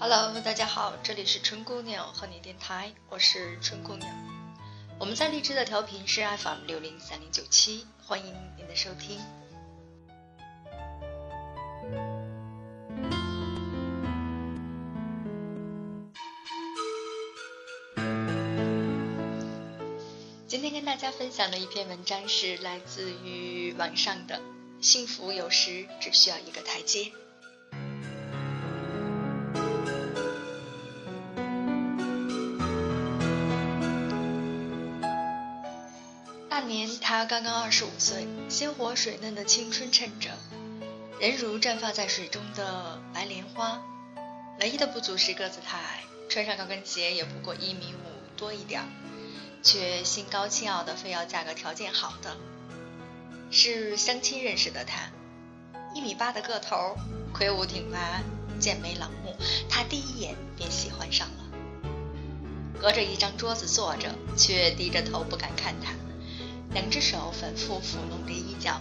Hello，大家好，这里是春姑娘和你电台，我是春姑娘。我们在荔枝的调频是 FM 六零三零九七，欢迎您的收听。今天跟大家分享的一篇文章是来自于网上的，幸福有时只需要一个台阶。那年他刚刚二十五岁，鲜活水嫩的青春衬着，人如绽放在水中的白莲花。唯一的不足是个子太矮，穿上高跟鞋也不过一米五多一点。却心高气傲的非要嫁个条件好的，是相亲认识的他，一米八的个头，魁梧挺拔，剑眉朗目，他第一眼便喜欢上了。隔着一张桌子坐着，却低着头不敢看他，两只手反复抚弄着衣角，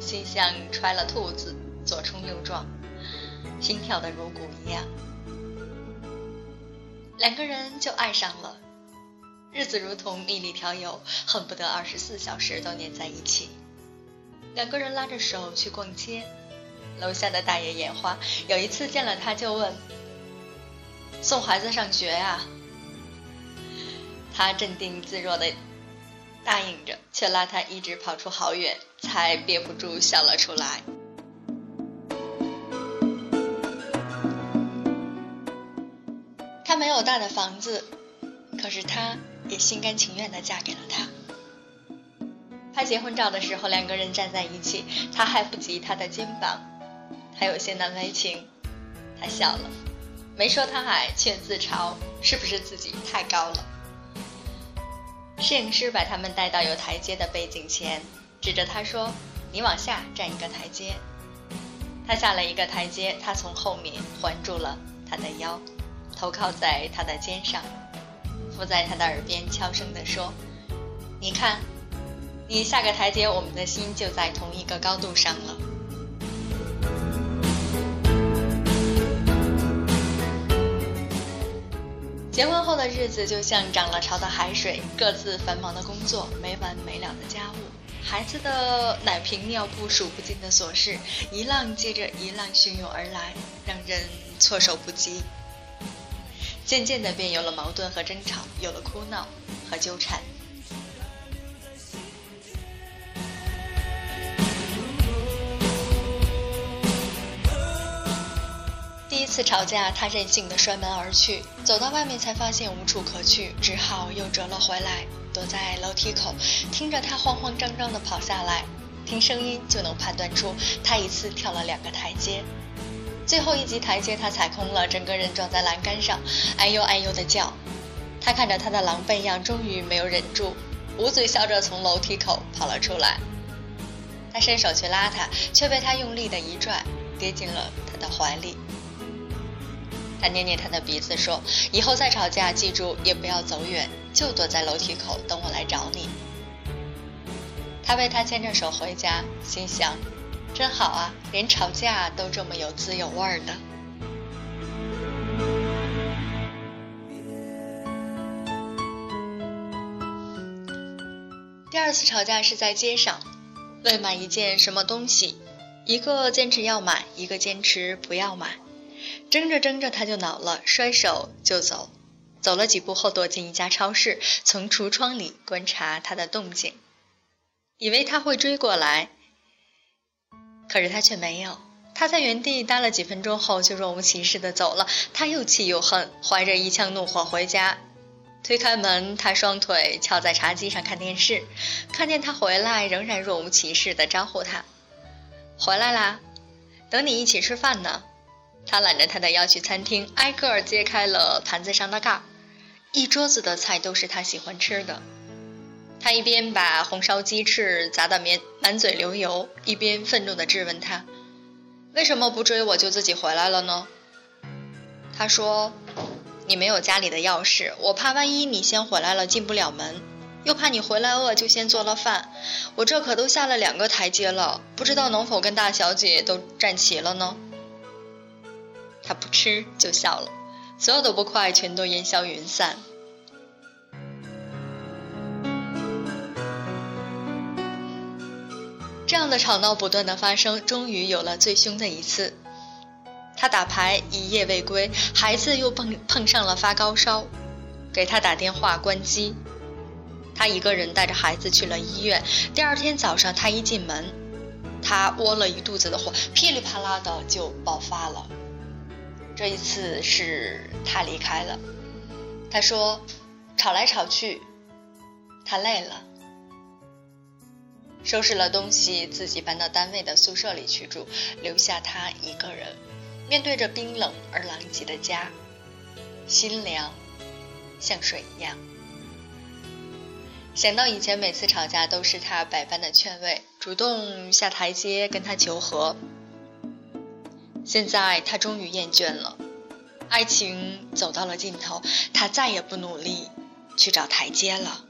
心像揣了兔子，左冲右撞，心跳的如鼓一样，两个人就爱上了。日子如同蜜里调油，恨不得二十四小时都黏在一起。两个人拉着手去逛街，楼下的大爷眼花，有一次见了他就问：“送孩子上学呀？”他镇定自若的答应着，却拉他一直跑出好远，才憋不住笑了出来。他没有大的房子，可是他。也心甘情愿地嫁给了他。拍结婚照的时候，两个人站在一起，他还不及他的肩膀，他有些难为情。他笑了，没说他矮，却自嘲是不是自己太高了。摄影师把他们带到有台阶的背景前，指着他说：“你往下站一个台阶。”他下了一个台阶，他从后面环住了他的腰，头靠在他的肩上。附在他的耳边悄声地说：“你看，你下个台阶，我们的心就在同一个高度上了。”结婚后的日子就像涨了潮的海水，各自繁忙的工作，没完没了的家务，孩子的奶瓶、尿布，数不尽的琐事，一浪接着一浪汹涌而来，让人措手不及。渐渐的，便有了矛盾和争吵，有了哭闹和纠缠。第一次吵架，他任性的摔门而去，走到外面才发现无处可去，只好又折了回来，躲在楼梯口，听着他慌慌张张的跑下来，听声音就能判断出他一次跳了两个台阶。最后一级台阶，他踩空了，整个人撞在栏杆上，哎呦哎呦的叫。他看着他的狼狈样，终于没有忍住，捂嘴笑着从楼梯口跑了出来。他伸手去拉他，却被他用力的一拽，跌进了他的怀里。他捏捏他的鼻子说：“以后再吵架，记住也不要走远，就躲在楼梯口等我来找你。”他为他牵着手回家，心想。真好啊，连吵架都这么有滋有味的。第二次吵架是在街上，为买一件什么东西，一个坚持要买，一个坚持不要买，争着争着他就恼了，摔手就走，走了几步后躲进一家超市，从橱窗里观察他的动静，以为他会追过来。可是他却没有，他在原地待了几分钟后就若无其事地走了。他又气又恨，怀着一腔怒火回家，推开门，他双腿翘在茶几上看电视，看见他回来，仍然若无其事地招呼他：“回来啦，等你一起吃饭呢。”他揽着他的腰去餐厅，挨个揭开了盘子上的盖儿，一桌子的菜都是他喜欢吃的。他一边把红烧鸡翅砸得满满嘴流油，一边愤怒地质问他：“为什么不追我就自己回来了呢？”他说：“你没有家里的钥匙，我怕万一你先回来了进不了门，又怕你回来饿就先做了饭。我这可都下了两个台阶了，不知道能否跟大小姐都站齐了呢？”他不吃就笑了，所有的不快全都烟消云散。这样的吵闹不断的发生，终于有了最凶的一次。他打牌一夜未归，孩子又碰碰上了发高烧，给他打电话关机。他一个人带着孩子去了医院。第二天早上，他一进门，他窝了一肚子的火，噼里啪啦的就爆发了。这一次是他离开了。他说：“吵来吵去，他累了，收拾了东西，自己搬到单位的宿舍里去住，留下他一个人，面对着冰冷而狼藉的家，心凉，像水一样。想到以前每次吵架都是他百般的劝慰，主动下台阶跟他求和。”现在他终于厌倦了，爱情走到了尽头，他再也不努力去找台阶了。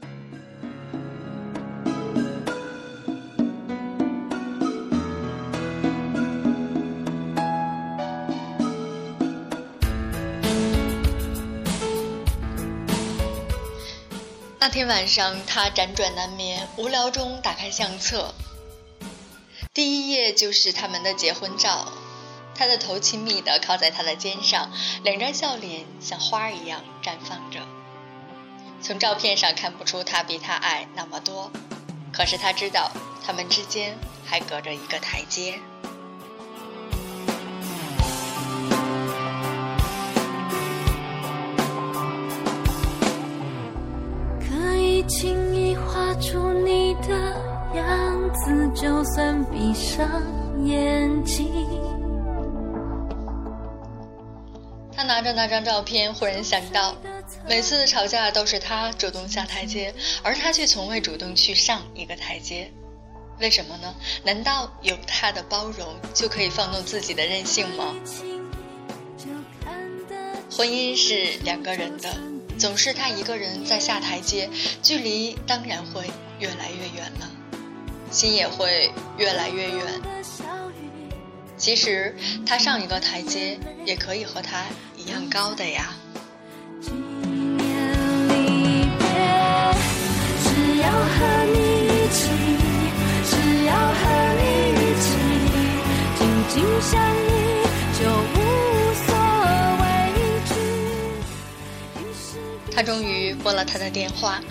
那天晚上，他辗转难眠，无聊中打开相册，第一页就是他们的结婚照。他的头亲密地靠在他的肩上，两张笑脸像花一样绽放着。从照片上看不出他比他矮那么多，可是他知道他们之间还隔着一个台阶。可以轻易画出你的样子，就算闭上眼睛。看着那张照片，忽然想到，每次吵架都是他主动下台阶，而他却从未主动去上一个台阶，为什么呢？难道有他的包容就可以放纵自己的任性吗？婚姻是两个人的，总是他一个人在下台阶，距离当然会越来越远了，心也会越来越远。其实他上一个台阶也可以和他。一样高的呀。他终于拨了他的电话，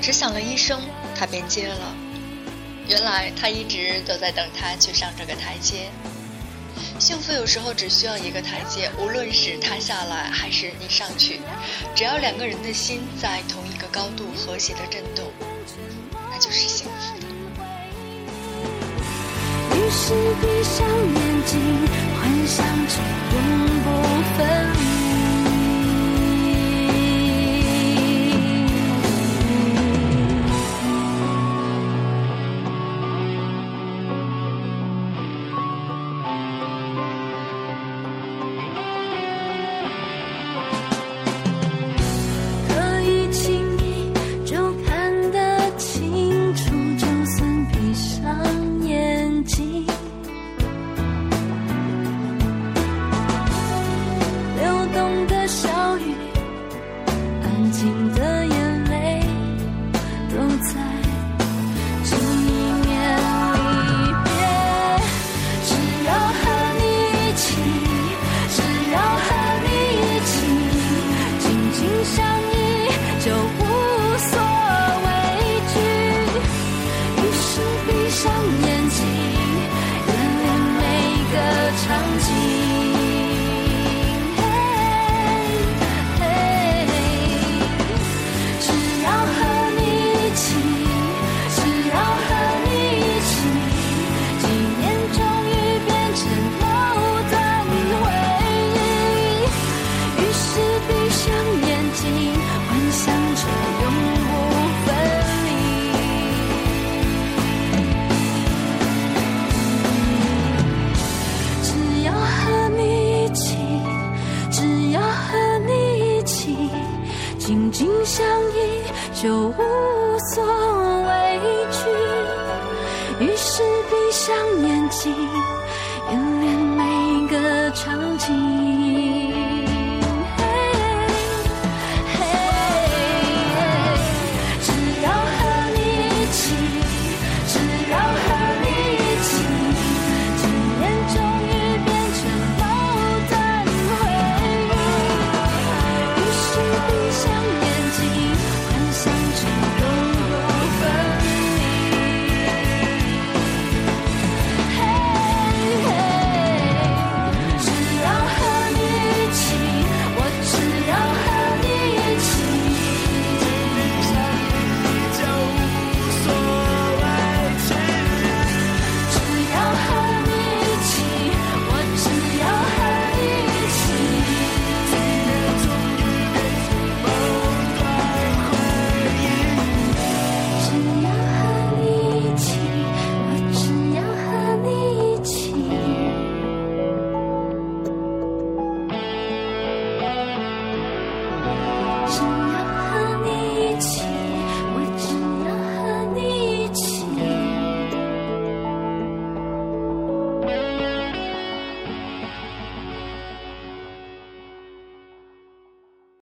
只响了一声，他便接了。原来他一直都在等他去上这个台阶。幸福有时候只需要一个台阶，无论是他下来还是你上去，只要两个人的心在同一个高度和谐的震动，那就是幸福的。于是闭上眼睛，幻想着永不分离情的眼泪都在纪念离别。只要和你一起，只要和你一起，紧紧相依就无所畏惧。于是闭上眼睛，眷恋每个场景。是闭上眼睛，眼帘。